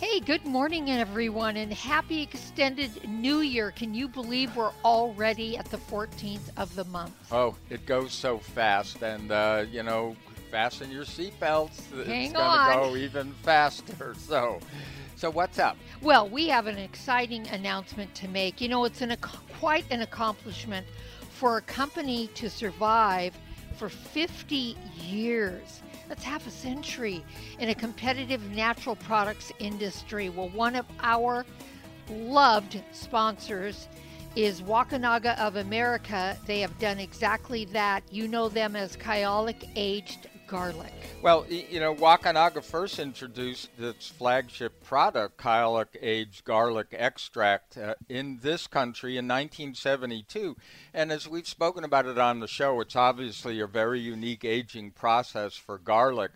Hey, good morning, everyone, and happy extended New Year. Can you believe we're already at the 14th of the month? Oh, it goes so fast, and uh, you know, fasten your seatbelts. It's going to go even faster. So, so what's up? Well, we have an exciting announcement to make. You know, it's an, quite an accomplishment for a company to survive for 50 years. That's half a century in a competitive natural products industry. Well, one of our loved sponsors is Wakunaga of America. They have done exactly that. You know them as Kyolic Aged Garlic. Well, you know, Wakunaga first introduced its flagship product, Kyolic Aged Garlic Extract, uh, in this country in 1972. And as we've spoken about it on the show, it's obviously a very unique aging process for garlic.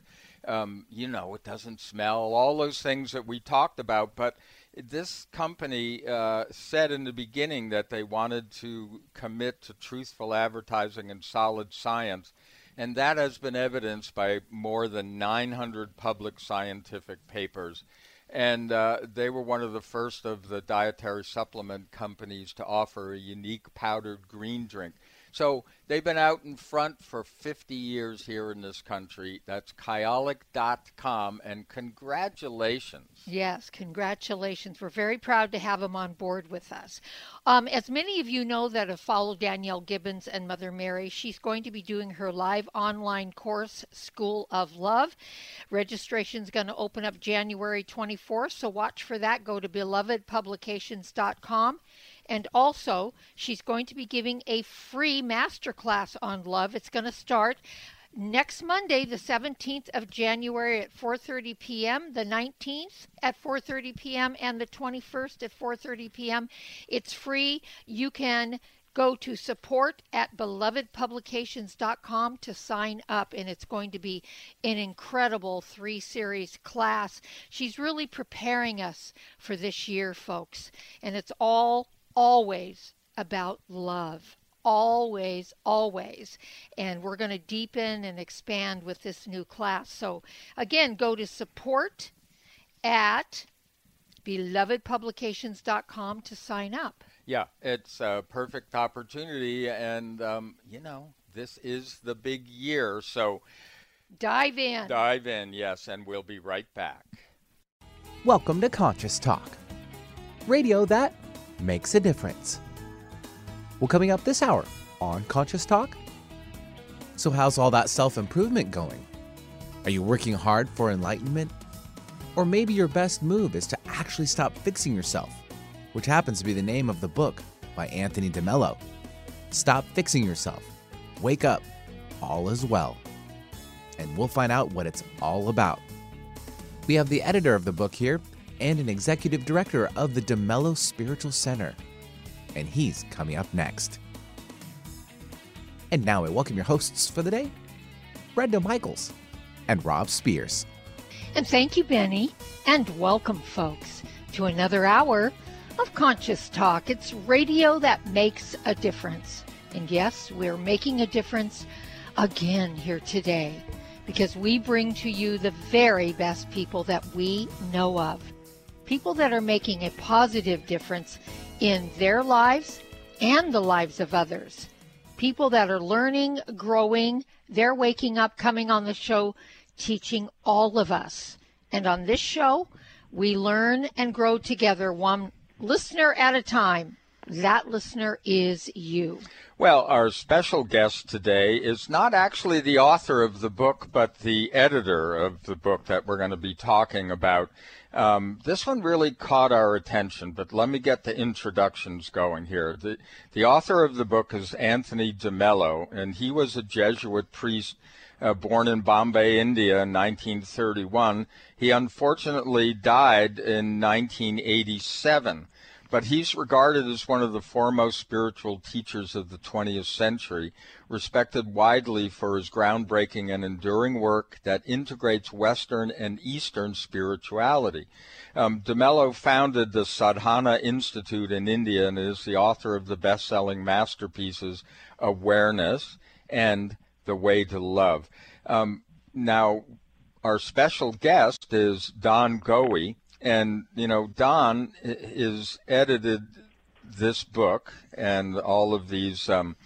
Um, you know, it doesn't smell, all those things that we talked about. But this company uh, said in the beginning that they wanted to commit to truthful advertising and solid science. And that has been evidenced by more than 900 public scientific papers. And uh, they were one of the first of the dietary supplement companies to offer a unique powdered green drink. So they've been out in front for 50 years here in this country. That's kyolic.com, and congratulations. Yes, congratulations. We're very proud to have him on board with us. Um, as many of you know that have followed Danielle Gibbons and Mother Mary, she's going to be doing her live online course, School of Love. Registration is going to open up January 24th, so watch for that. Go to belovedpublications.com. And also, she's going to be giving a free masterclass on love. It's going to start next Monday, the 17th of January at 4:30 p.m., the 19th at 4:30 p.m., and the 21st at 4:30 p.m. It's free. You can go to support at belovedpublications.com to sign up and it's going to be an incredible three series class she's really preparing us for this year folks and it's all always about love always, always. And we're going to deepen and expand with this new class. So, again, go to support at belovedpublications.com to sign up. Yeah, it's a perfect opportunity. And, um, you know, this is the big year. So Dive in. dive in, yes, and we'll be right back. Welcome to Conscious Talk, radio that makes a difference. Well, coming up this hour on Conscious Talk. So, how's all that self improvement going? Are you working hard for enlightenment? Or maybe your best move is to actually stop fixing yourself, which happens to be the name of the book by Anthony DeMello. Stop fixing yourself. Wake up. All is well. And we'll find out what it's all about. We have the editor of the book here and an executive director of the DeMello Spiritual Center. And he's coming up next. And now I welcome your hosts for the day, Brenda Michaels and Rob Spears. And thank you, Benny. And welcome, folks, to another hour of Conscious Talk. It's radio that makes a difference. And yes, we're making a difference again here today because we bring to you the very best people that we know of. People that are making a positive difference in their lives and the lives of others. People that are learning, growing, they're waking up, coming on the show, teaching all of us. And on this show, we learn and grow together, one listener at a time. That listener is you. Well, our special guest today is not actually the author of the book, but the editor of the book that we're going to be talking about. Um, this one really caught our attention, but let me get the introductions going here. The, the author of the book is Anthony DeMello, and he was a Jesuit priest uh, born in Bombay, India in 1931. He unfortunately died in 1987. But he's regarded as one of the foremost spiritual teachers of the 20th century, respected widely for his groundbreaking and enduring work that integrates Western and Eastern spirituality. Um, DeMello founded the Sadhana Institute in India and is the author of the best selling masterpieces Awareness and The Way to Love. Um, now, our special guest is Don Goey. And, you know, Don is edited this book and all of these, um,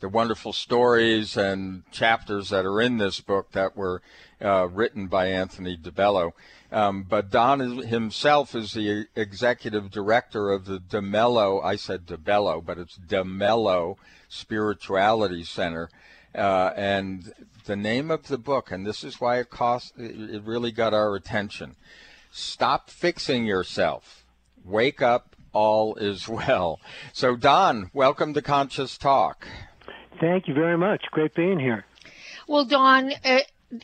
the wonderful stories and chapters that are in this book that were uh, written by Anthony DeBello. Um, but Don is, himself is the executive director of the DeMello, I said DeBello, but it's DeMello Spirituality Center. Uh, and the name of the book, and this is why it cost, it really got our attention. Stop fixing yourself. Wake up. All is well. So, Don, welcome to Conscious Talk. Thank you very much. Great being here. Well, Don, uh,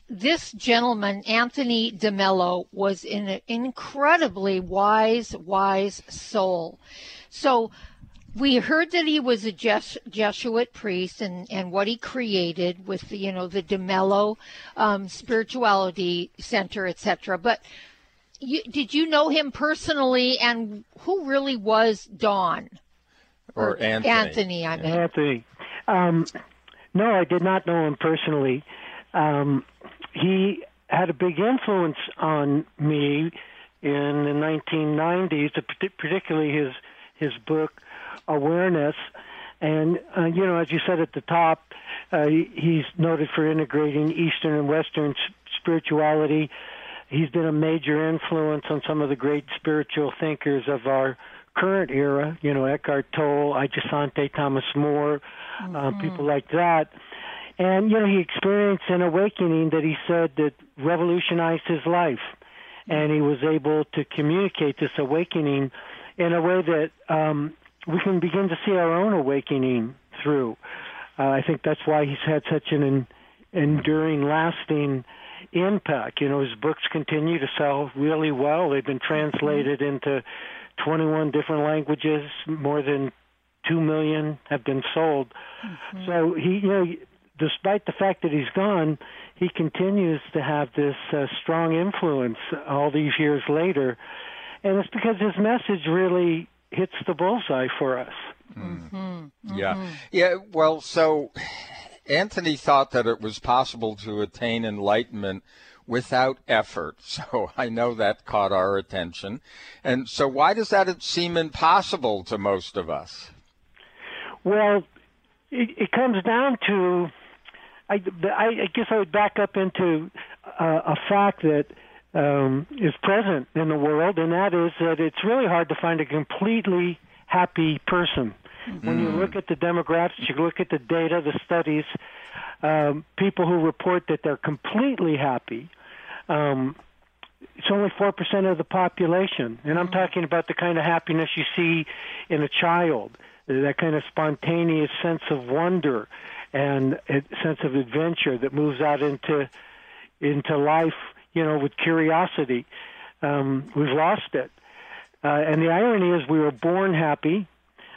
this gentleman, Anthony DeMello, was an incredibly wise, wise soul. So, we heard that he was a Jes- Jesuit priest and, and what he created with the, you know the DeMello um, spirituality center, etc. But you, did you know him personally, and who really was Don? Or, or Anthony? Anthony, I mean. Anthony. Um, no, I did not know him personally. Um, he had a big influence on me in the 1990s, particularly his his book Awareness. And uh, you know, as you said at the top, uh, he's noted for integrating Eastern and Western spirituality he's been a major influence on some of the great spiritual thinkers of our current era, you know, Eckhart Tolle, Adyashanti Thomas Moore, uh, mm-hmm. uh, people like that. And, you know, he experienced an awakening that he said that revolutionized his life. And he was able to communicate this awakening in a way that um, we can begin to see our own awakening through. Uh, I think that's why he's had such an en- enduring, lasting impact. You know, his books continue to sell really well. They've been translated into 21 different languages. More than two million have been sold. Mm-hmm. So he, you know, despite the fact that he's gone, he continues to have this uh, strong influence all these years later, and it's because his message really hits the bullseye for us. Mm. Mm-hmm. Yeah, yeah. Well, so Anthony thought that it was possible to attain enlightenment without effort. So I know that caught our attention. And so why does that seem impossible to most of us? Well, it, it comes down to, I, I, guess I would back up into a fact that um, is present in the world, and that is that it's really hard to find a completely happy person. When you look at the demographics, you look at the data, the studies, um, people who report that they're completely happy, um, it's only 4% of the population. And I'm talking about the kind of happiness you see in a child, that kind of spontaneous sense of wonder and a sense of adventure that moves out into into life, you know, with curiosity. Um, we've lost it. Uh, and the irony is we were born happy,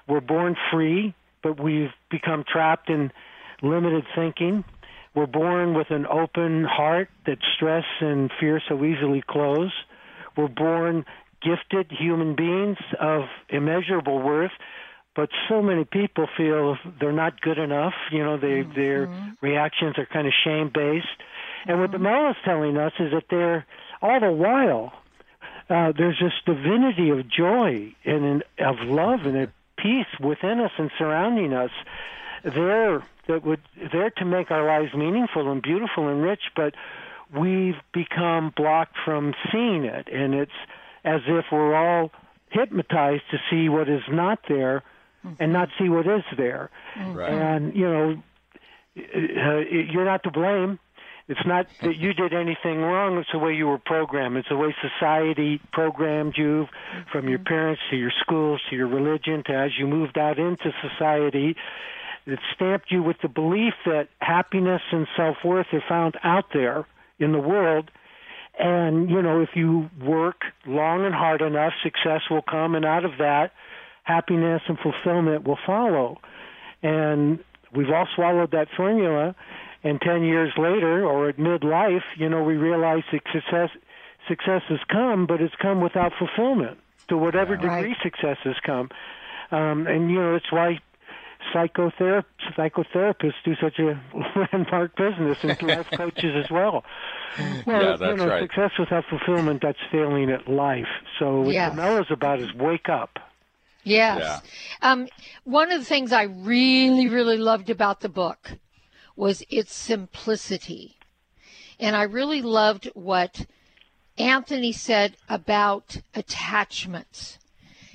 we're born free, but we've become trapped in limited thinking. We're born with an open heart that stress and fear so easily close. We're born gifted human beings of immeasurable worth, but so many people feel they're not good enough. You know, they, mm-hmm. their reactions are kind of shame based. And what the mm-hmm. Mel is telling us is that they're all the while uh, there's this divinity of joy and of love and peace within us and surrounding us there that would there to make our lives meaningful and beautiful and rich but we've become blocked from seeing it and it's as if we're all hypnotized to see what is not there mm-hmm. and not see what is there mm-hmm. right. and you know uh, you're not to blame it's not that you did anything wrong. It's the way you were programmed. It's the way society programmed you from your mm-hmm. parents to your schools to your religion to as you moved out into society. It stamped you with the belief that happiness and self worth are found out there in the world. And, you know, if you work long and hard enough, success will come. And out of that, happiness and fulfillment will follow. And we've all swallowed that formula. And 10 years later, or at midlife, you know, we realize success, success has come, but it's come without fulfillment to whatever degree Right. success has come. Um, and, you know, it's why psychotherap- psychotherapists do such a landmark business and life coaches as well. Well, Yeah, you that's know, right. success without fulfillment, that's failing at life. So what Yes. Camella's about is wake up. Yes. Um, one of the things I really, really loved about the book was its simplicity. And I really loved what Anthony said about attachments.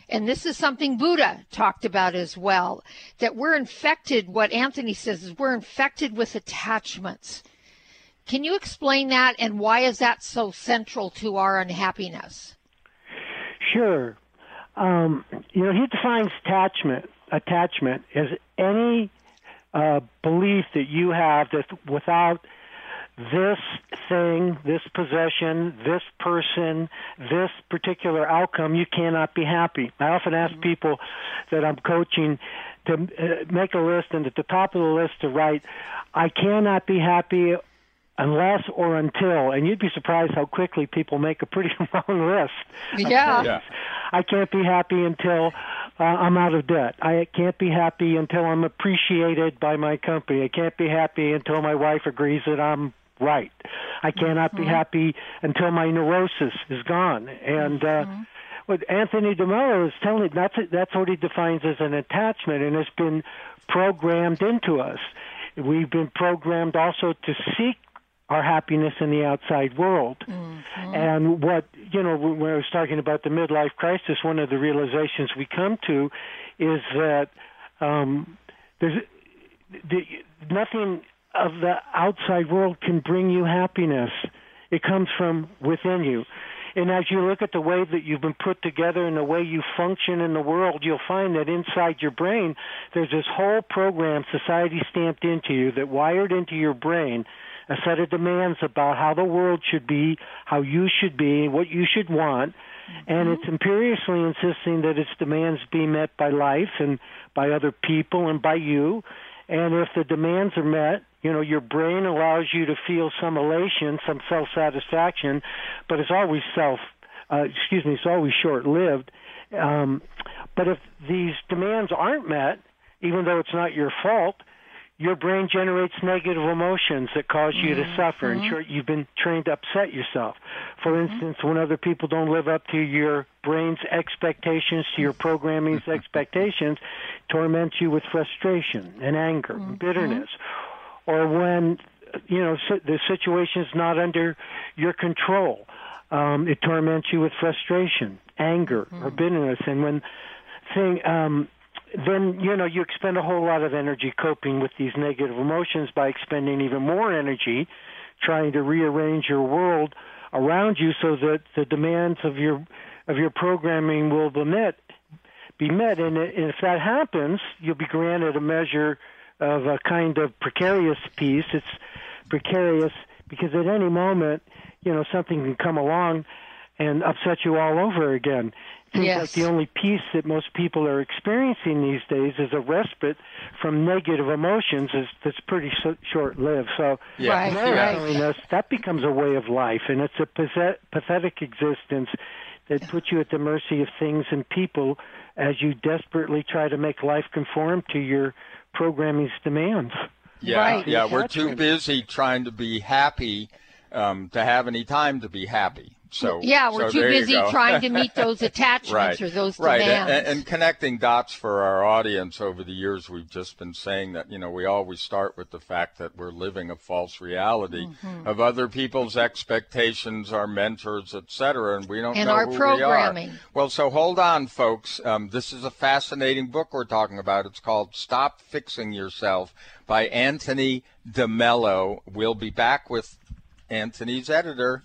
And this is something Buddha talked about as well that we're infected, what Anthony says is we're infected with attachments. Can you explain that and why is that so central to our unhappiness? Sure. Um, you know, he defines attachment attachment as any uh, belief that you have that without this thing, this possession, this person, this particular outcome, you cannot be happy. I often ask people that I'm coaching to uh, make a list, and at the top of the list to write, I cannot be happy unless or until, and you'd be surprised how quickly people make a pretty long list. Yeah. Yeah. I can't be happy until uh, I'm out of debt. I can't be happy until I'm appreciated by my company. I can't be happy until my wife agrees that I'm right. I cannot be happy until my neurosis is gone. And uh, what Anthony DeMello is telling that's that's what he defines as an attachment, and it's been programmed into us. We've been programmed also to seek our happiness in the outside world. And what, you know, when I was talking about the midlife crisis, one of the realizations we come to is that um, there's the, nothing of the outside world can bring you happiness. It comes from within you. And as you look at the way that you've been put together and the way you function in the world, you'll find that inside your brain, there's this whole program society stamped into you that wired into your brain a set of demands about how the world should be, how you should be, what you should want. And it's imperiously insisting that its demands be met by life and by other people and by you. And if the demands are met, you know, your brain allows you to feel some elation, some self satisfaction, but it's always self, uh, excuse me, it's always short lived. Um, but if these demands aren't met, even though it's not your fault, your brain generates negative emotions that cause you to mm-hmm. suffer. And mm-hmm. sure you've been trained to upset yourself. For mm-hmm. instance when other people don't live up to your brain's expectations to your programming's expectations torments you with frustration and anger and bitterness. Or when you know the situation is not under your control um, it torments you with frustration anger or bitterness. And when thing um, then you know you expend a whole lot of energy coping with these negative emotions by expending even more energy trying to rearrange your world around you so that the demands of your of your programming will be met be met. And if that happens you'll be granted a measure of a kind of precarious peace. It's precarious because at any moment you know something can come along and upset you all over again it seems Yes. like the only peace that most people are experiencing these days is a respite from negative emotions is, that's pretty so, short-lived. So Yeah. Right, they're right. telling us that becomes a way of life, and it's a pathet- pathetic existence that puts you at the mercy of things and people as you desperately try to make life conform to your programming's demands. Yeah, Right. yeah, we're too Attachment. busy trying to be happy um, to have any time to be happy. So Yeah, we're so too busy trying to meet those attachments right, or those right, demands. and, and connecting dots for our audience over the years, we've just been saying that you know we always start with the fact that we're living a false reality Mm-hmm. of other people's expectations, our mentors, etc., and we don't And know our who programming. we are. Well, so hold on, folks. Um, this is a fascinating book we're talking about. It's called "Stop Fixing Yourself" by Anthony DeMello. We'll be back with Anthony's editor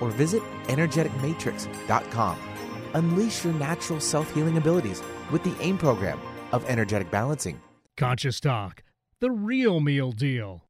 or visit energeticmatrix.com. Unleash your natural self healing abilities with the AIM program of energetic balancing. Conscious Talk, the real meal deal.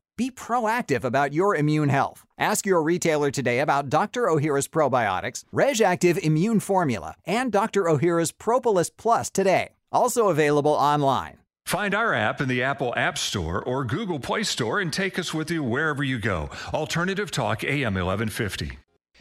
Be proactive about your immune health. Ask your retailer today about Dr. Ohhira's probiotics, RegActive Immune Formula, and Dr. Ohhira's Propolis Plus today. Also available online. Find our app in the Apple App Store or Google Play Store and take us with you wherever you go. Alternative Talk AM 1150.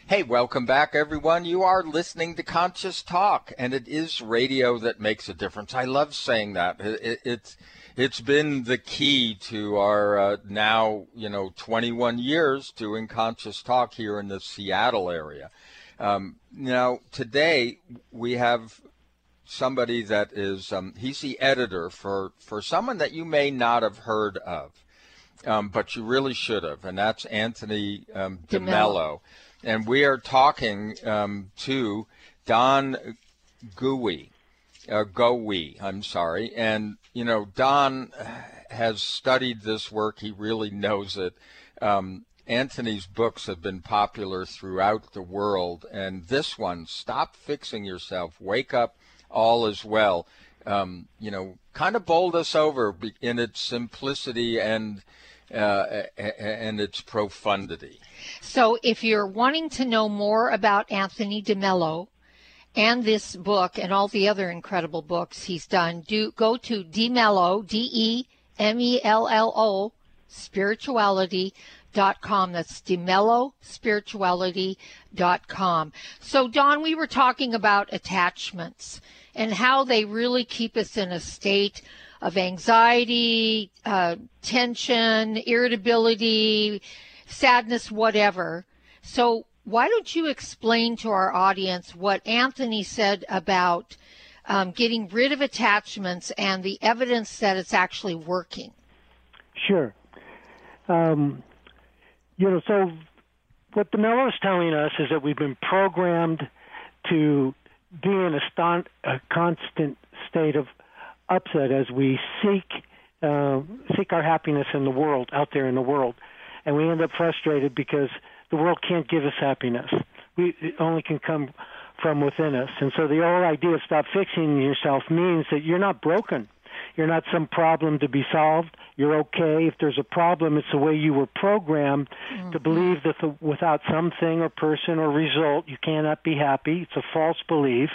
Hey, welcome back, everyone. You are listening to Conscious Talk, and it is radio that makes a difference. I love saying that. It, it, it's it's been the key to our uh, now, you know, 21 years doing conscious talk here in the Seattle area. Um, now, today we have somebody that is, um, he's the editor for, for someone that you may not have heard of, um, but you really should have, and that's Anthony um, DeMello. And we are talking um, to Don Gooey uh, Gowe, I'm sorry. And, you know, Don has studied this work. He really knows it. Um, Anthony's books have been popular throughout the world, and this one, Stop Fixing Yourself, Wake Up, All Is Well, um, you know, kind of bowled us over in its simplicity and uh, and its profundity. So, if you're wanting to know more about Anthony DeMello and this book and all the other incredible books he's done, do go to DeMello, D E M E L L O, spirituality.com. That's demellospirituality.com. So, Don, we were talking about attachments and how they really keep us in a state of anxiety, uh, tension, irritability, sadness, whatever. So, why don't you explain to our audience what Anthony said about um, getting rid of attachments and the evidence that it's actually working? Sure. Um, you know, so what DeMello is telling us is that we've been programmed to be in a, st- a constant state of upset as we seek uh, seek our happiness in the world, out there in the world, and we end up frustrated because the world can't give us happiness. We it only can come from within us, and so the whole idea of stop fixing yourself means that you're not broken. You're not some problem to be solved. You're okay. If there's a problem, it's the way you were programmed mm-hmm. to believe that the, without something or person or result, you cannot be happy. It's a false belief.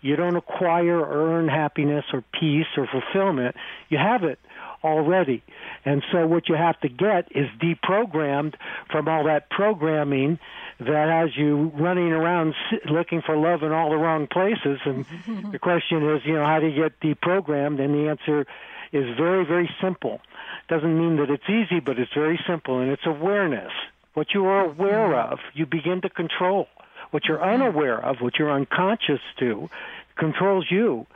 You don't acquire or earn happiness or peace or fulfillment. You have it already. And so what you have to get is deprogrammed from all that programming that has you running around looking for love in all the wrong places. And the question is, you know, how do you get deprogrammed? And the answer is very, very simple. Doesn't mean that it's easy, but it's very simple, and it's awareness. What you are aware mm-hmm. of, you begin to control. What you're mm-hmm. unaware of, what you're unconscious to, controls you.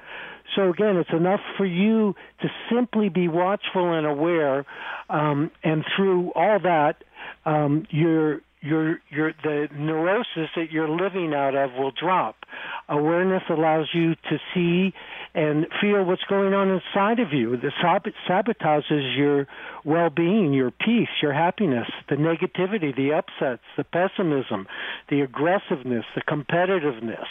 So again, it's enough for you to simply be watchful and aware, um, and through all that, um, you're your your the neurosis that you're living out of will drop. Awareness allows you to see and feel what's going on inside of you. The sabotages your well-being, your peace, your happiness, the negativity, the upsets, the pessimism, the aggressiveness, the competitiveness,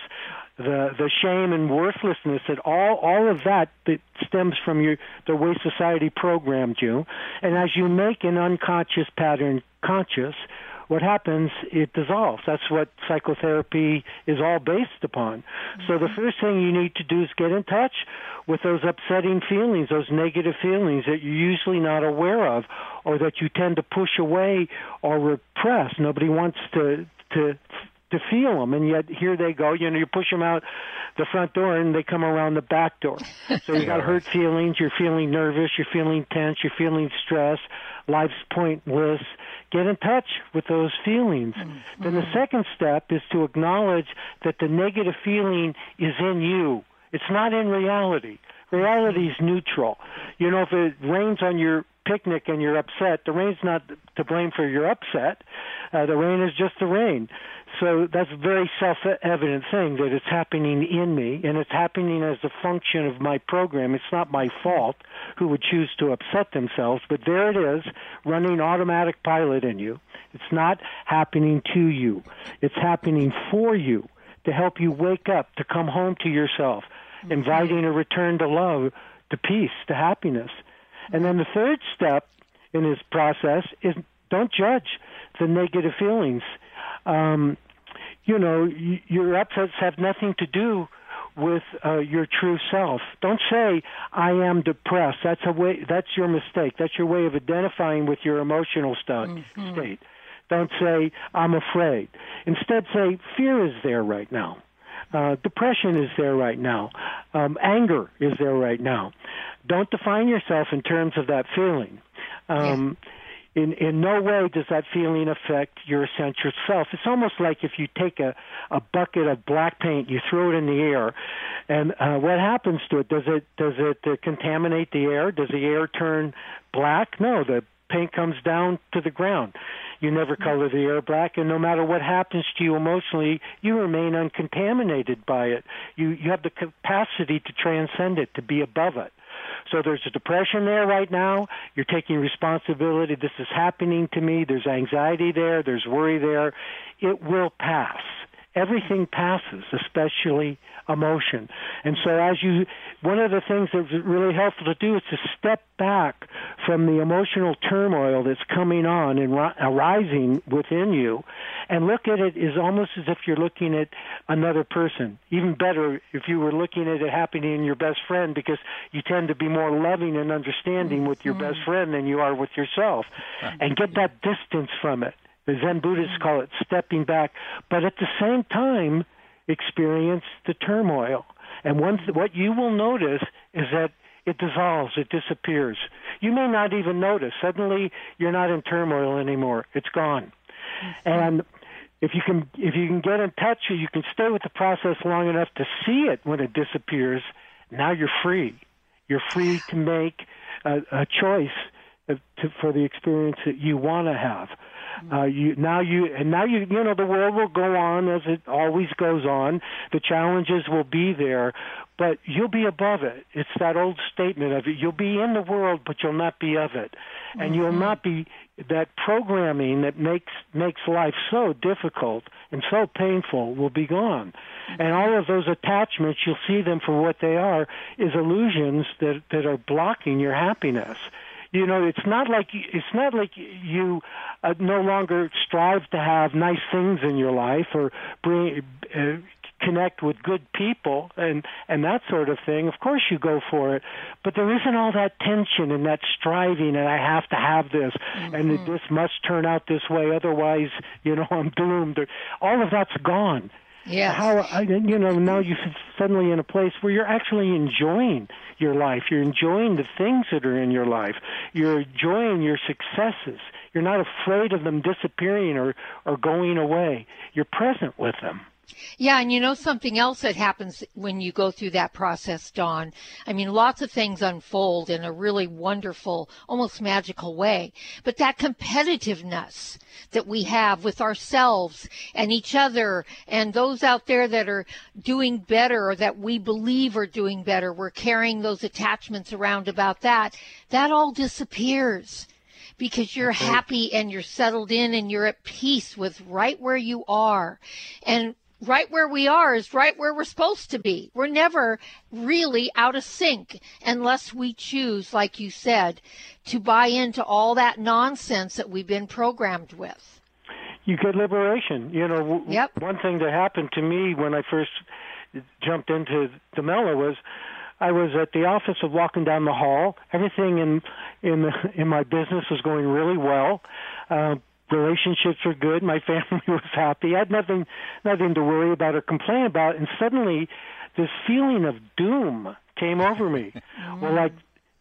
the the shame and worthlessness that all all of that that stems from your the way society programmed you and as you make an unconscious pattern conscious what happens, it dissolves. That's what psychotherapy is all based upon. Mm-hmm. So the mm-hmm. first thing you need to do is get in touch with those upsetting feelings, those negative feelings that you're usually not aware of or that you tend to push away or repress. Nobody wants to to to feel them, and yet here they go. You know, you push them out the front door, and they come around the back door. So you got hurt feelings. You're feeling nervous. You're feeling tense. You're feeling stress. Life's pointless get in touch with those feelings. Mm-hmm. Then the second step is to acknowledge that the negative feeling is in you. It's not in reality. Reality is neutral. You know, if it rains on your picnic and you're upset, the rain's not to blame for your upset. Uh, the rain is just the rain. So that's a very self-evident thing that it's happening in me, and it's happening as a function of my program. It's not my fault who would choose to upset themselves, but there it is, running automatic pilot in you. It's not happening to you. It's happening for you to help you wake up, to come home to yourself, mm-hmm. inviting a return to love, to peace, to happiness. And then the third step in this process is don't judge the negative feelings um, you know, your upsets have nothing to do with uh, your true self. Don't say I am depressed. That's a way. That's your mistake. That's your way of identifying with your emotional st- mm-hmm. state. Don't say I'm afraid. Instead, say fear is there right now. Uh, depression is there right now. Um, anger is there right now. Don't define yourself in terms of that feeling. Um, yeah in in no way does that feeling affect your essential self. It's almost like if you take a a bucket of black paint, you throw it in the air, and uh, what happens to it? Does it does it uh, contaminate the air? Does the air turn black? No, the paint comes down to the ground. You never color the air black, and no matter what happens to you emotionally, you remain uncontaminated by it. You you have the capacity to transcend it, to be above it. So there's a depression there right now. You're taking responsibility. This is happening to me. There's anxiety there. There's worry there. It will pass everything passes, especially emotion. And so as you, one of the things that's really helpful to do is to step back from the emotional turmoil that's coming on and arising within you and look at it as almost as if you're looking at another person. Even better if you were looking at it happening in your best friend because you tend to be more loving and understanding with your best mm-hmm. friend than you are with yourself. And get that distance from it. The Zen Buddhists call it stepping back, but at the same time, experience the turmoil. And one what you will notice is that it dissolves, it disappears. You may not even notice. Suddenly, you're not in turmoil anymore. It's gone. And if you can, if you can get in touch, you can stay with the process long enough to see it when it disappears. Now you're free. You're free to make a, a choice to, for the experience that you want to have. Uh, you now you and now you you know the world will go on as it always goes on. The challenges will be there, but you'll be above it. It's that old statement of it. You'll be in the world, but you'll not be of it, and mm-hmm. you'll not be that programming that makes makes life so difficult and so painful will be gone. Mm-hmm. And all of those attachments, you'll see them for what they are, is illusions that that are blocking your happiness you know it's not like it's not like you uh, no longer strive to have nice things in your life or bring uh, connect with good people and and that sort of thing. Of course you go for it. But there isn't all that tension and that striving and i have to have this mm-hmm. and this must turn out this way otherwise you know i'm doomed. Or, all of that's gone yeah. How you know now you're suddenly in a place where you're actually enjoying your life. You're enjoying the things that are in your life. You're enjoying your successes. You're not afraid of them disappearing or or going away. You're present with them. Yeah, and you know something else that happens when you go through that process, Don. I mean, lots of things unfold in a really wonderful, almost magical way. But that competitiveness that we have with ourselves and each other and those out there that are doing better or that we believe are doing better, we're carrying those attachments around about that, that all disappears because you're happy and you're settled in and you're at peace with right where you are. And right where we are is right where we're supposed to be. We're never really out of sync unless we choose, like you said, to buy into all that nonsense that we've been programmed with. You get liberation. You know, yep. one thing that happened to me when I first jumped into DeMello was I was at the office of walking down the hall. Everything in in the, in my business was going really well. Uh, relationships were good. My family was happy. I had nothing, nothing to worry about or complain about. And suddenly, this feeling of doom came over me. Well, like,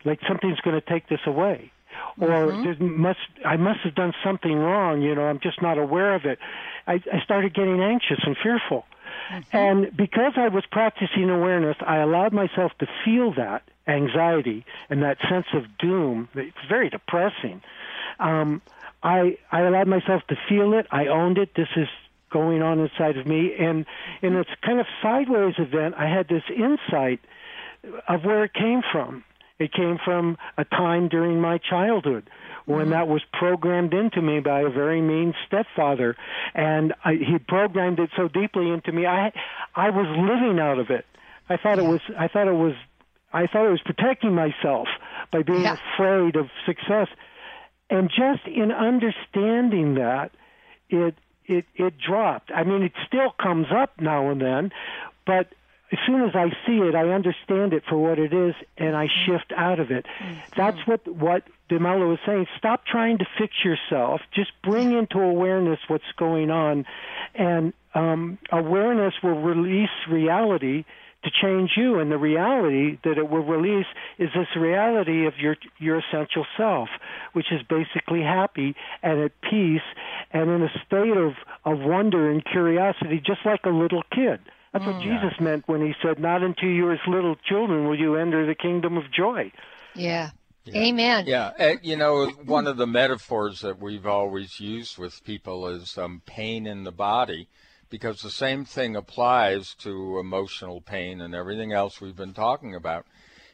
like something's going to take this away, or mm-hmm. there must I must have done something wrong. You know, I'm just not aware of it. I, I started getting anxious and fearful. Mm-hmm. And because I was practicing awareness, I allowed myself to feel that anxiety and that sense of doom. It's very depressing. Um, I I allowed myself to feel it. I owned it. This is going on inside of me, and in this kind of sideways event, I had this insight of where it came from. It came from a time during my childhood when that was programmed into me by a very mean stepfather, and I, he programmed it so deeply into me. I I was living out of it. I thought it was. I thought it was. I thought it was protecting myself by being yeah. afraid of success and just in understanding that, it it it dropped. I mean, it still comes up now and then, but as soon as I see it, I understand it for what it is, and I shift out of it. Mm-hmm. That's what what DeMello was saying. Stop trying to fix yourself. Just bring into awareness what's going on, and um, awareness will release reality to change you and the reality that it will release is this reality of your your essential self which is basically happy and at peace and in a state of of wonder and curiosity just like a little kid that's mm. what Jesus meant when he said not until you are as little children will you enter the kingdom of joy yeah Yeah. Amen. Yeah, you know, one of the metaphors that we've always used with people is um, pain in the body, because the same thing applies to emotional pain and everything else we've been talking about.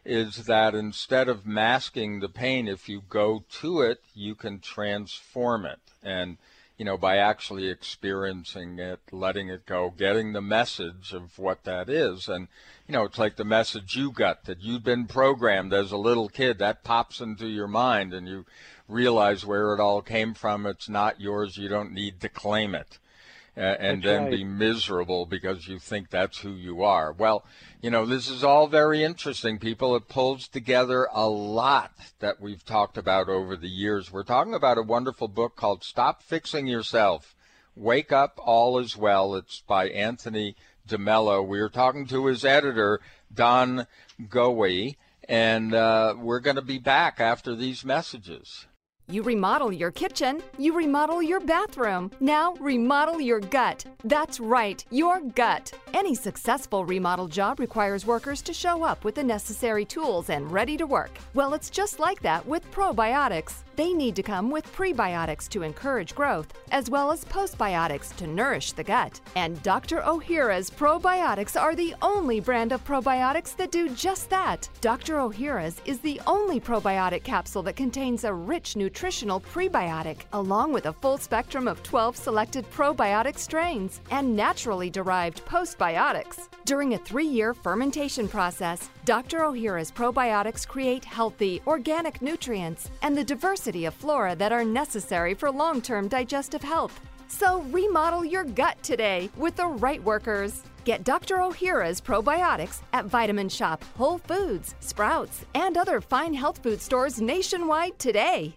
Is that instead of masking the pain, if you go to it, you can transform it. And you know, by actually experiencing it, letting it go, getting the message of what that is. And, you know, it's like the message you got that you'd been programmed as a little kid. That pops into your mind and you realize where it all came from. It's not yours. You don't need to claim it and then right. be miserable because you think that's who you are. Well, you know, this is all very interesting, people. It pulls together a lot that we've talked about over the years. We're talking about a wonderful book called Stop Fixing Yourself. Wake Up, All Is Well. It's by Anthony DeMello. We are talking to his editor, Don Goey, and uh, we're going to be back after these messages. You remodel your kitchen, you remodel your bathroom. Now remodel your gut. That's right, your gut. Any successful remodel job requires workers to show up with the necessary tools and ready to work. Well, it's just like that with probiotics. They need to come with prebiotics to encourage growth, as well as postbiotics to nourish the gut. And Dr. Ohhira's probiotics are the only brand of probiotics that do just that. Dr. Ohhira's is the only probiotic capsule that contains a rich nutritional prebiotic, along with a full spectrum of 12 selected probiotic strains and naturally derived postbiotics. During a three year fermentation process, Dr. Ohhira's probiotics create healthy, organic nutrients and the diversity of flora that are necessary for long term digestive health. So remodel your gut today with the right workers. Get Dr. Ohhira's probiotics at Vitamin Shoppe, Whole Foods, Sprouts, and other fine health food stores nationwide today.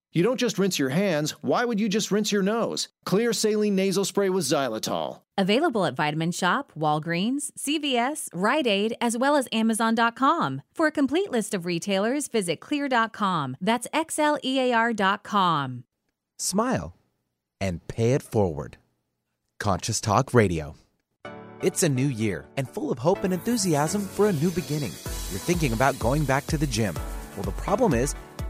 You don't just rinse your hands, why would you just rinse your nose? Xlear saline nasal spray with xylitol. Available at Vitamin Shoppe, Walgreens, CVS, Rite Aid, as well as Amazon.com. For a complete list of retailers, visit xlear.com. That's X L E A R.com. Smile and pay it forward. Conscious Talk Radio. It's a new year and full of hope and enthusiasm for a new beginning. You're thinking about going back to the gym. Well, the problem is,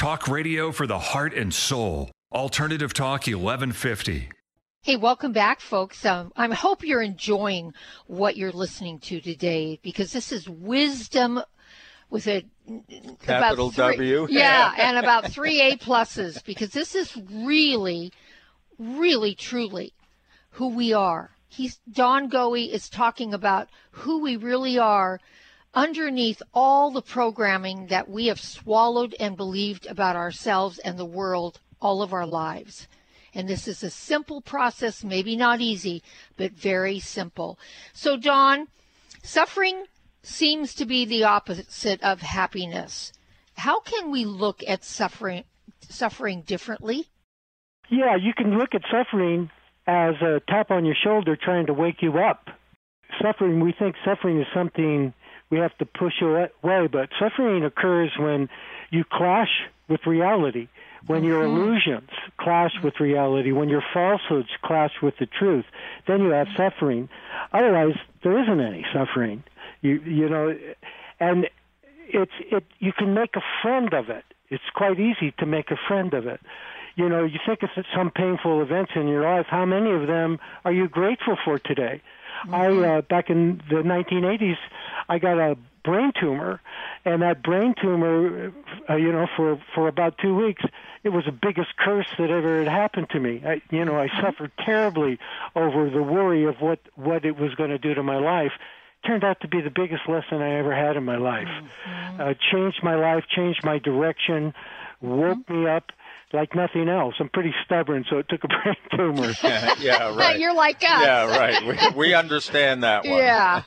Talk radio for the heart and soul. Alternative Talk 1150. Hey, welcome back, folks. Um, I hope you're enjoying what you're listening to today because this is wisdom with a capital three, W. Yeah, and about three A pluses because this is really, really, truly who we are. He's Don Goey is talking about who we really are underneath all the programming that we have swallowed and believed about ourselves and the world all of our lives. And this is a simple process, maybe not easy, but very simple. So, Don, suffering seems to be the opposite of happiness. How can we look at suffering suffering differently? Yeah, you can look at suffering as a tap on your shoulder trying to wake you up. Suffering, we think suffering is something we have to push away, but suffering occurs when you clash with reality when your mm-hmm. illusions clash with reality, when your falsehoods clash with the truth, then you have suffering. Otherwise, there isn't any suffering. You you know, and it's it. You can make a friend of it. It's quite easy to make a friend of it. You know, you think of some painful events in your life. How many of them are you grateful for today? Mm-hmm. I uh, back in the 1980s, I got a brain tumor, and that brain tumor, uh, you know, for for about two weeks, it was the biggest curse that ever had happened to me. I, you know, I mm-hmm. suffered terribly over the worry of what what it was going to do to my life. Turned out to be the biggest lesson I ever had in my life. Mm-hmm. Uh, changed my life, changed my direction, woke mm-hmm. me up like nothing else. I'm pretty stubborn, so it took a brain tumor. yeah, right. You're like us. Yeah, right. We, we understand that one. Yeah.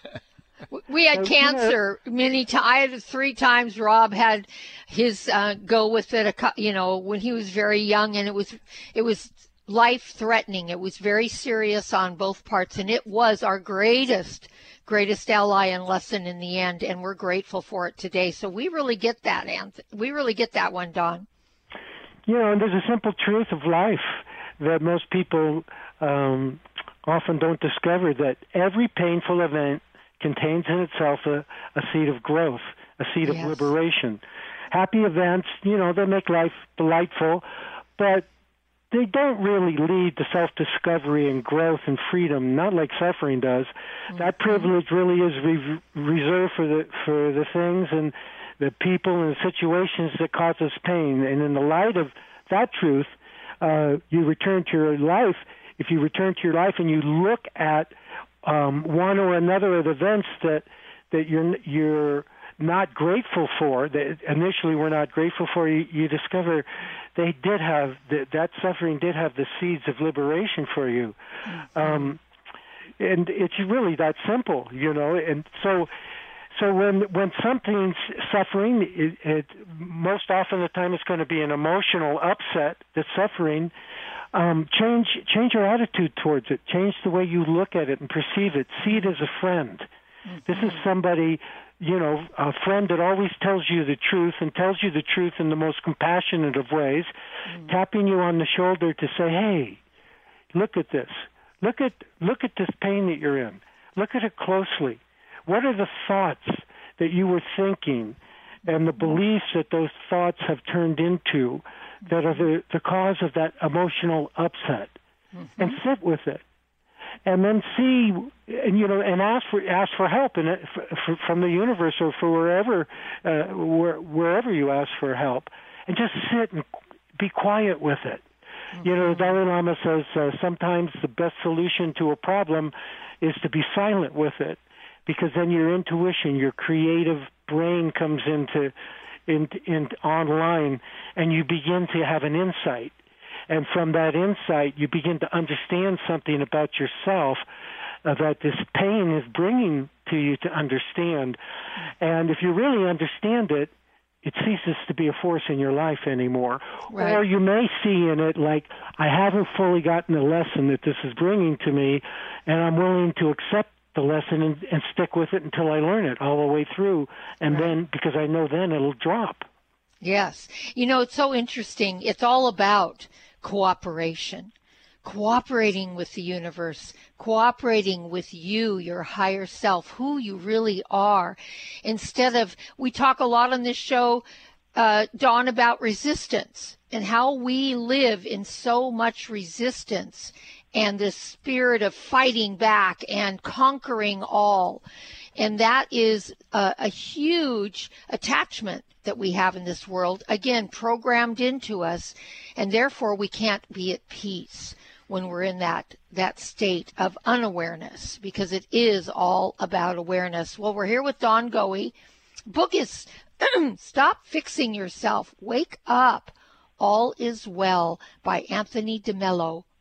We had cancer many times. I had three times. Rob had his uh, go with it. A, you know, when he was very young, and it was it was life threatening. It was very serious on both parts, and it was our greatest greatest ally and lesson in the end. And we're grateful for it today. So we really get that, and we really get that one, Don. You know, and there's a simple truth of life that most people um, often don't discover that every painful event contains in itself a, a seed of growth, a seed yes. of liberation. Happy events, you know, they make life delightful, but they don't really lead to self discovery and growth and freedom, not like suffering does. Mm-hmm. That privilege really is re- reserved for the for the things and the people and the situations that cause us pain. And in the light of that truth, uh, you return to your life. If you return to your life and you look at um, one or another of the events that that you're you're not grateful for that initially we're not grateful for you, you discover they did have that that suffering did have the seeds of liberation for you mm-hmm. um and it's really that simple you know and so so when when something's suffering it, it most often the time it's going to be an emotional upset that's suffering um, change change your attitude towards it. Change the way you look at it and perceive it. See it as a friend. Mm-hmm. This is somebody, you know, a friend that always tells you the truth and tells you the truth in the most compassionate of ways, mm-hmm. tapping you on the shoulder to say, "Hey, look at this. Look at look at this pain that you're in. Look at it closely. What are the thoughts that you were thinking?" and the beliefs that those thoughts have turned into that are the, the cause of that emotional upset mm-hmm. and sit with it and then see and you know and ask for ask for help in and from the universe or for wherever uh, where, wherever you ask for help and just sit and be quiet with it mm-hmm. you know mm-hmm. Dalai Lama says uh, sometimes the best solution to a problem is to be silent with it because then your intuition your creative brain comes into in, in online and you begin to have an insight and from that insight you begin to understand something about yourself uh, that this pain is bringing to you to understand and if you really understand it it ceases to be a force in your life anymore. Right. Or you may see in it like I haven't fully gotten the lesson that this is bringing to me, and I'm willing to accept the lesson and, and stick with it until I learn it all the way through, and then because I know then it'll drop. Yes. You know, it's so interesting. It's all about cooperation, cooperating with the universe, cooperating with you, your higher self, who you really are. Instead of, we talk a lot on this show, uh, Don, about resistance and how we live in so much resistance and this spirit of fighting back and conquering all. And that is a, a, huge attachment that we have in this world, again, programmed into us, and therefore we can't be at peace when we're in that that state of unawareness because it is all about awareness. Well, we're here with Don Goey. Book is Stop Fixing Yourself. Wake Up. All is Well by Anthony DeMello.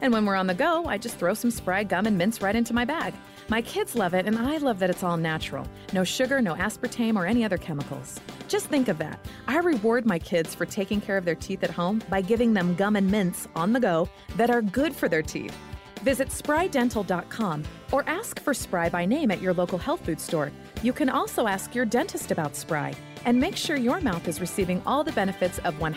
And when we're on the go, I just throw some Spry gum and mints right into my bag. My kids love it, and I love that it's all natural. No sugar, no aspartame, or any other chemicals. Just think of that. I reward my kids for taking care of their teeth at home by giving them gum and mints on the go that are good for their teeth. Visit sprydental.com or ask for Spry by name at your local health food store. You can also ask your dentist about Spry and make sure your mouth is receiving all the benefits of 100%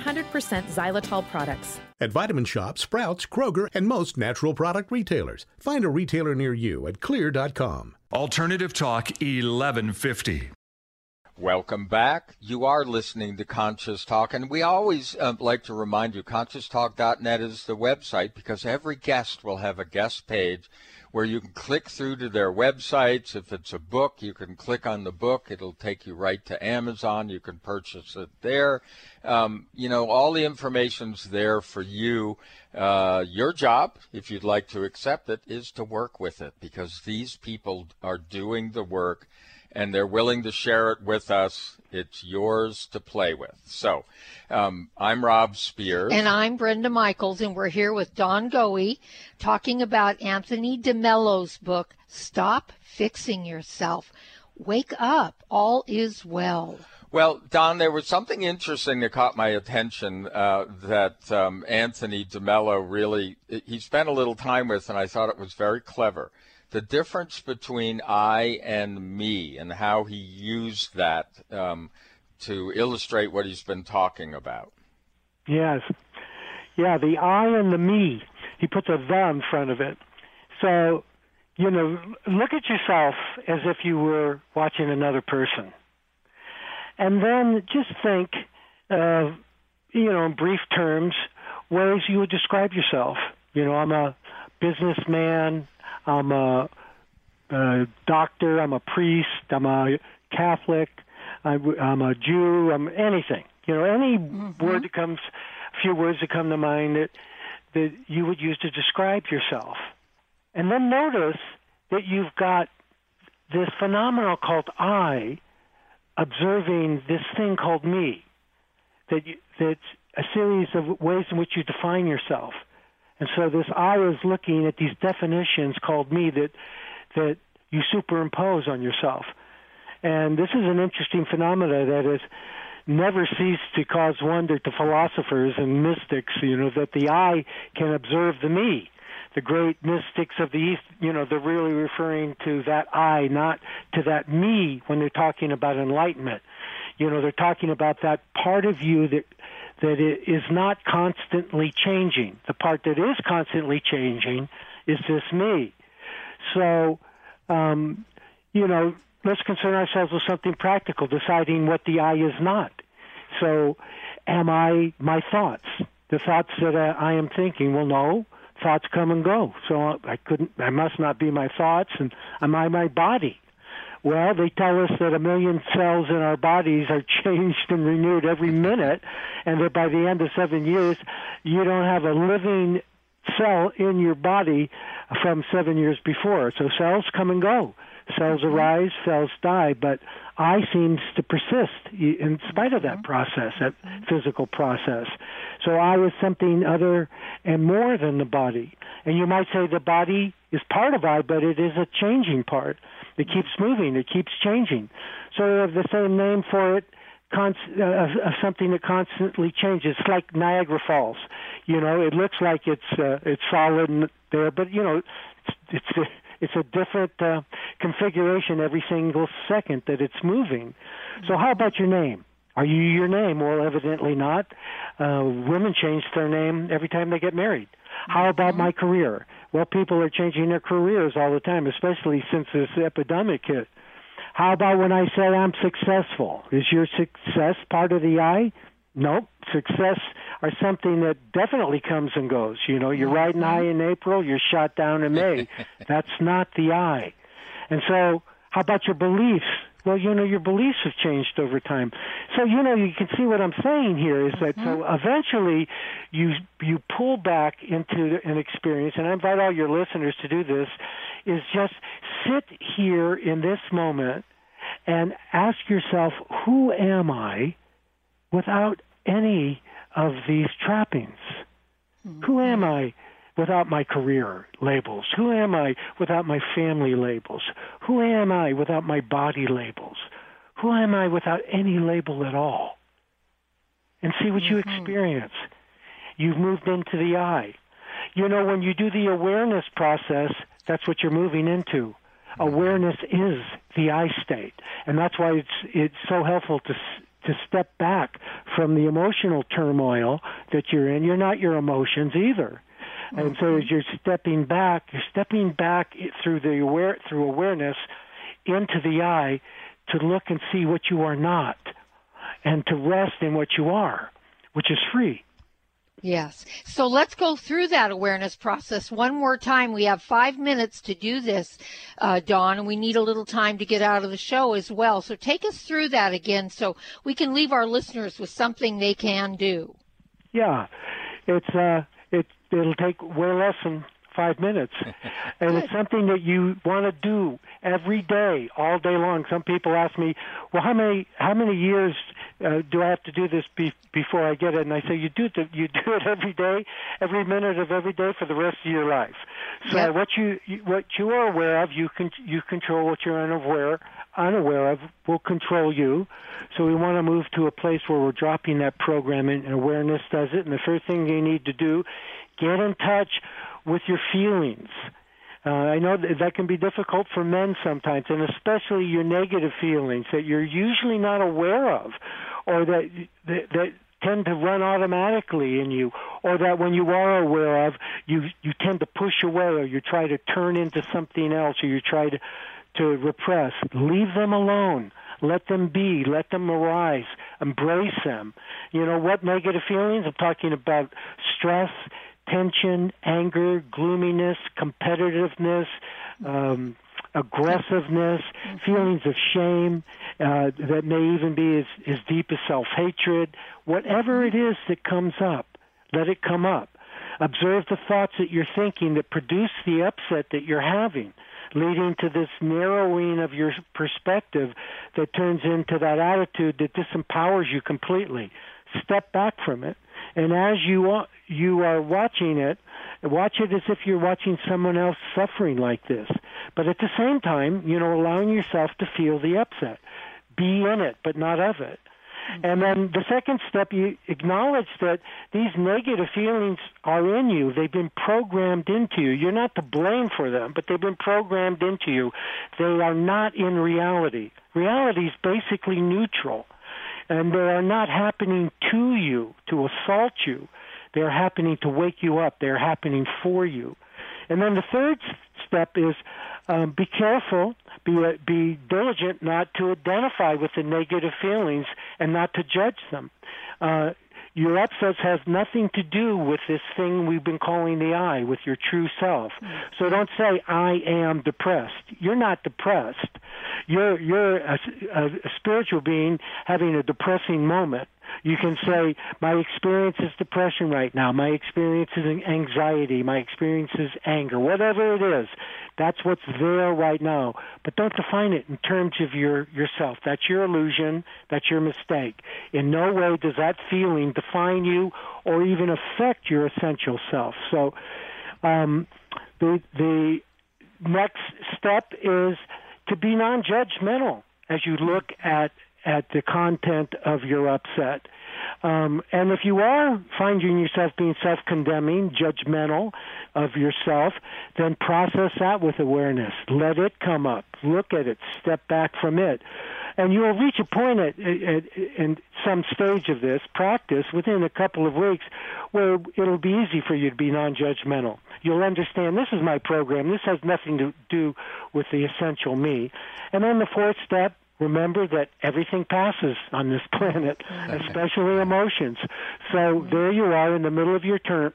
xylitol products. At Vitamin Shoppe, Sprouts, Kroger, and most natural product retailers. Find a retailer near you at xlear.com. Alternative Talk 1150. Welcome back. You are listening to Conscious Talk, and we always uh, like to remind you conscioustalk.net is the website because every guest will have a guest page where you can click through to their websites. If it's a book, you can click on the book. It'll take you right to Amazon. You can purchase it there. Um, you know, all the information's there for you. Uh, your job, if you'd like to accept it, is to work with it because these people are doing the work and they're willing to share it with us. It's yours to play with. So, um, I'm Rob Spears. And I'm Brenda Michaels, and we're here with Don Goey talking about Anthony DeMello's book, Stop Fixing Yourself. Wake up. All is well. Well, Don, there was something interesting that caught my attention uh, that um, Anthony DeMello really he spent a little time with, and I thought it was very clever the difference between I and me and how he used that um, to illustrate what he's been talking about. Yes. Yeah, the I and the me. He puts a the in front of it. So, you know, look at yourself as if you were watching another person. And then just think, uh, you know, in brief terms, ways you would describe yourself. You know, I'm a businessman, I'm a, a doctor. I'm a priest. I'm a Catholic. I, I'm a Jew. I'm anything. You know, any mm-hmm. word that comes, a few words that come to mind that that you would use to describe yourself, and then notice that you've got this phenomenon called I observing this thing called me. That you, that's a series of ways in which you define yourself. And so this I is looking at these definitions called me that that you superimpose on yourself. And this is an interesting phenomena that has never ceased to cause wonder to philosophers and mystics, you know, that the I can observe the me. The great mystics of the East, you know, they're really referring to that I, not to that me when they're talking about enlightenment. You know, they're talking about that part of you that that it is not constantly changing. The part that is constantly changing is this me. So, um, you know, let's concern ourselves with something practical, deciding what the I is not. So, am I my thoughts? The thoughts that I am thinking? Well, no. Thoughts come and go. So I couldn't. I must not be my thoughts. And am I my body? Well, they tell us that a million cells in our bodies are changed and renewed every minute, and that by the end of seven years, you don't have a living cell in your body from seven years before. So cells come and go. Cells mm-hmm. arise, cells die, but I seems to persist in spite of that mm-hmm. process, that mm-hmm. physical process. So I is something other and more than the body. And you might say the body is part of I, but it is a changing part. It keeps moving. It keeps changing. So they have the same name for it, const, uh, uh, something that constantly changes. It's like Niagara Falls. You know, it looks like it's uh, it's solid there, but you know, it's it's a, it's a different uh, configuration every single second that it's moving. So how about your name? Are you your name? Well, evidently not. Uh, women change their name every time they get married. How about my career? Well, people are changing their careers all the time, especially since this epidemic hit. How about when I say I'm successful? Is your success part of the I? Nope. Success are something that definitely comes and goes. You know, you're riding high mm-hmm. in April, you're shot down in May. That's not the I. And so, how about your beliefs? Well, you know, your beliefs have changed over time. So, you know, you can see what I'm saying here is that mm-hmm. so eventually you you pull back into an experience, and I invite all your listeners to do this, is just sit here in this moment and ask yourself, who am I without any of these trappings? Mm-hmm. Who am I without my career labels? Who am I without my family labels? Who am I without my body labels? Who am I without any label at all? And see what mm-hmm. you experience. You've moved into the I. You know, when you do the awareness process, that's what you're moving into. Awareness is the I state, and that's why it's it's so helpful to to step back from the emotional turmoil that you're in. You're not your emotions either. And so as you're stepping back, you're stepping back through the aware through awareness into the I to look and see what you are not and to rest in what you are, which is free. Yes. So let's go through that awareness process one more time. We have five minutes to do this, uh, Don, and we need a little time to get out of the show as well. So take us through that again so we can leave our listeners with something they can do. Yeah. It's, uh, it'll take way less than five minutes. and it's something that you want to do every day, all day long. Some people ask me, "Well, how many how many years uh, do I have to do this be- before I get it?" And I say, "You do it. You do it every day, every minute of every day for the rest of your life." So yep. what you what you are aware of, you can you control. What you're unaware unaware of will control you. So we want to move to a place where we're dropping that program and awareness does it. And the first thing you need to do, get in touch with your feelings. Uh, I know that, that can be difficult for men sometimes, and especially your negative feelings that you're usually not aware of, or that that, that tend to run automatically in you, or that when you are aware of, you you tend to push away, or you try to turn into something else, or you try to to repress. Leave them alone. Let them be. Let them arise. Embrace them. You know what negative feelings? I'm talking about stress, tension, anger, gloominess, competitiveness, um, aggressiveness, feelings of shame uh, that may even be as, as deep as self hatred. Whatever it is that comes up, let it come up. Observe the thoughts that you're thinking that produce the upset that you're having. leading to this narrowing of your perspective that turns into that attitude that disempowers you completely. Step back from it. And as you you are watching it, watch it as if you're watching someone else suffering like this. But at the same time, you know, allowing yourself to feel the upset. Be in it, but not of it. Mm-hmm. And then the second step, you acknowledge that these negative feelings are in you. They've been programmed into you. You're not to blame for them, but they've been programmed into you. They are not in reality. Reality is basically neutral. And they are not happening to you, to assault you. They're happening to wake you up. They're happening for you. And then the third step is um, be careful, be uh, be diligent not to identify with the negative feelings and not to judge them. Uh, your upsets has nothing to do with this thing we've been calling the I, with your true self. So don't say I am depressed. You're not depressed. You're you're a, a, a spiritual being having a depressing moment. You can say, My experience is depression right now. My experience is anxiety. My experience is anger. Whatever it is, that's what's there right now. But don't define it in terms of your yourself. That's your illusion. That's your mistake. In no way does that feeling define you or even affect your essential self. So, um, the the next step is to be non-judgmental as you look at at the content of your upset. Um, and if you are finding yourself being self condemning, judgmental of yourself, then process that with awareness. Let it come up. Look at it. Step back from it. And you will reach a point at, at, in some stage of this practice within a couple of weeks where it'll be easy for you to be non judgmental. You'll understand this is my program. This has nothing to do with the essential me. And then the fourth step remember that everything passes on this planet, especially emotions. So there you are in the middle of your ter-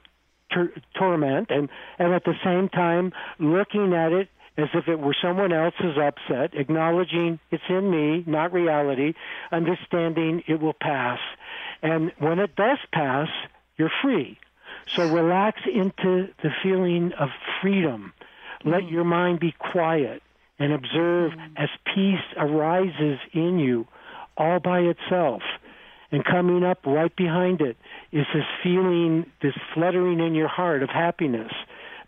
ter- torment, and and at the same time looking at it as if it were someone else's upset, acknowledging it's in me, not reality, understanding it will pass, and when it does pass, you're free. So relax into the feeling of freedom. Let mm. your mind be quiet and observe as peace arises in you all by itself. And coming up right behind it is this feeling, this fluttering in your heart of happiness.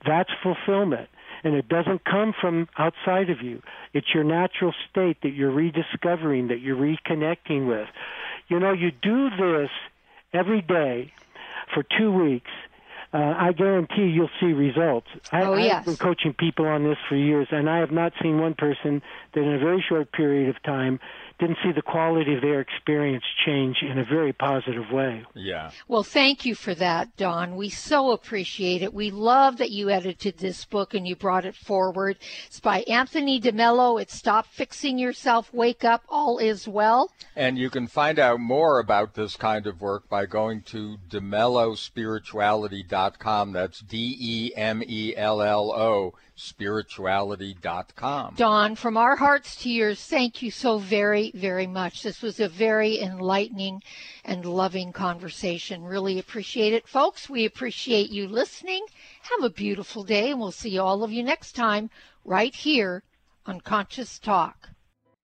That's fulfillment. And it doesn't come from outside of you. It's your natural state that you're rediscovering, that you're reconnecting with. You know, you do this every day for two weeks, uh, I guarantee you'll see results. I, oh, yes. I've been coaching people on this for years, and I have not seen one person that in a very short period of time didn't see the quality of their experience change in a very positive way. Yeah. Well, thank you for that, Don. We so appreciate it. We love that you edited this book and you brought it forward. It's by Anthony DeMello. It's Stop Fixing Yourself, Wake Up, All Is Well. And you can find out more about this kind of work by going to demellospirituality.com. That's D E M E L L O spirituality.com. Don, from our hearts to yours, thank you so very, very much. This was a very enlightening and loving conversation. Really appreciate it, folks. We appreciate you listening. Have a beautiful day, and we'll see all of you next time right here on Conscious Talk.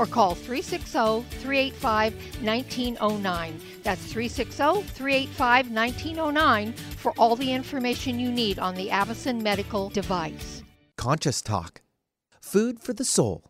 or call 360 385 1909. That's 360 385 1909 for all the information you need on the Avacen medical device. Conscious Talk Food for the Soul.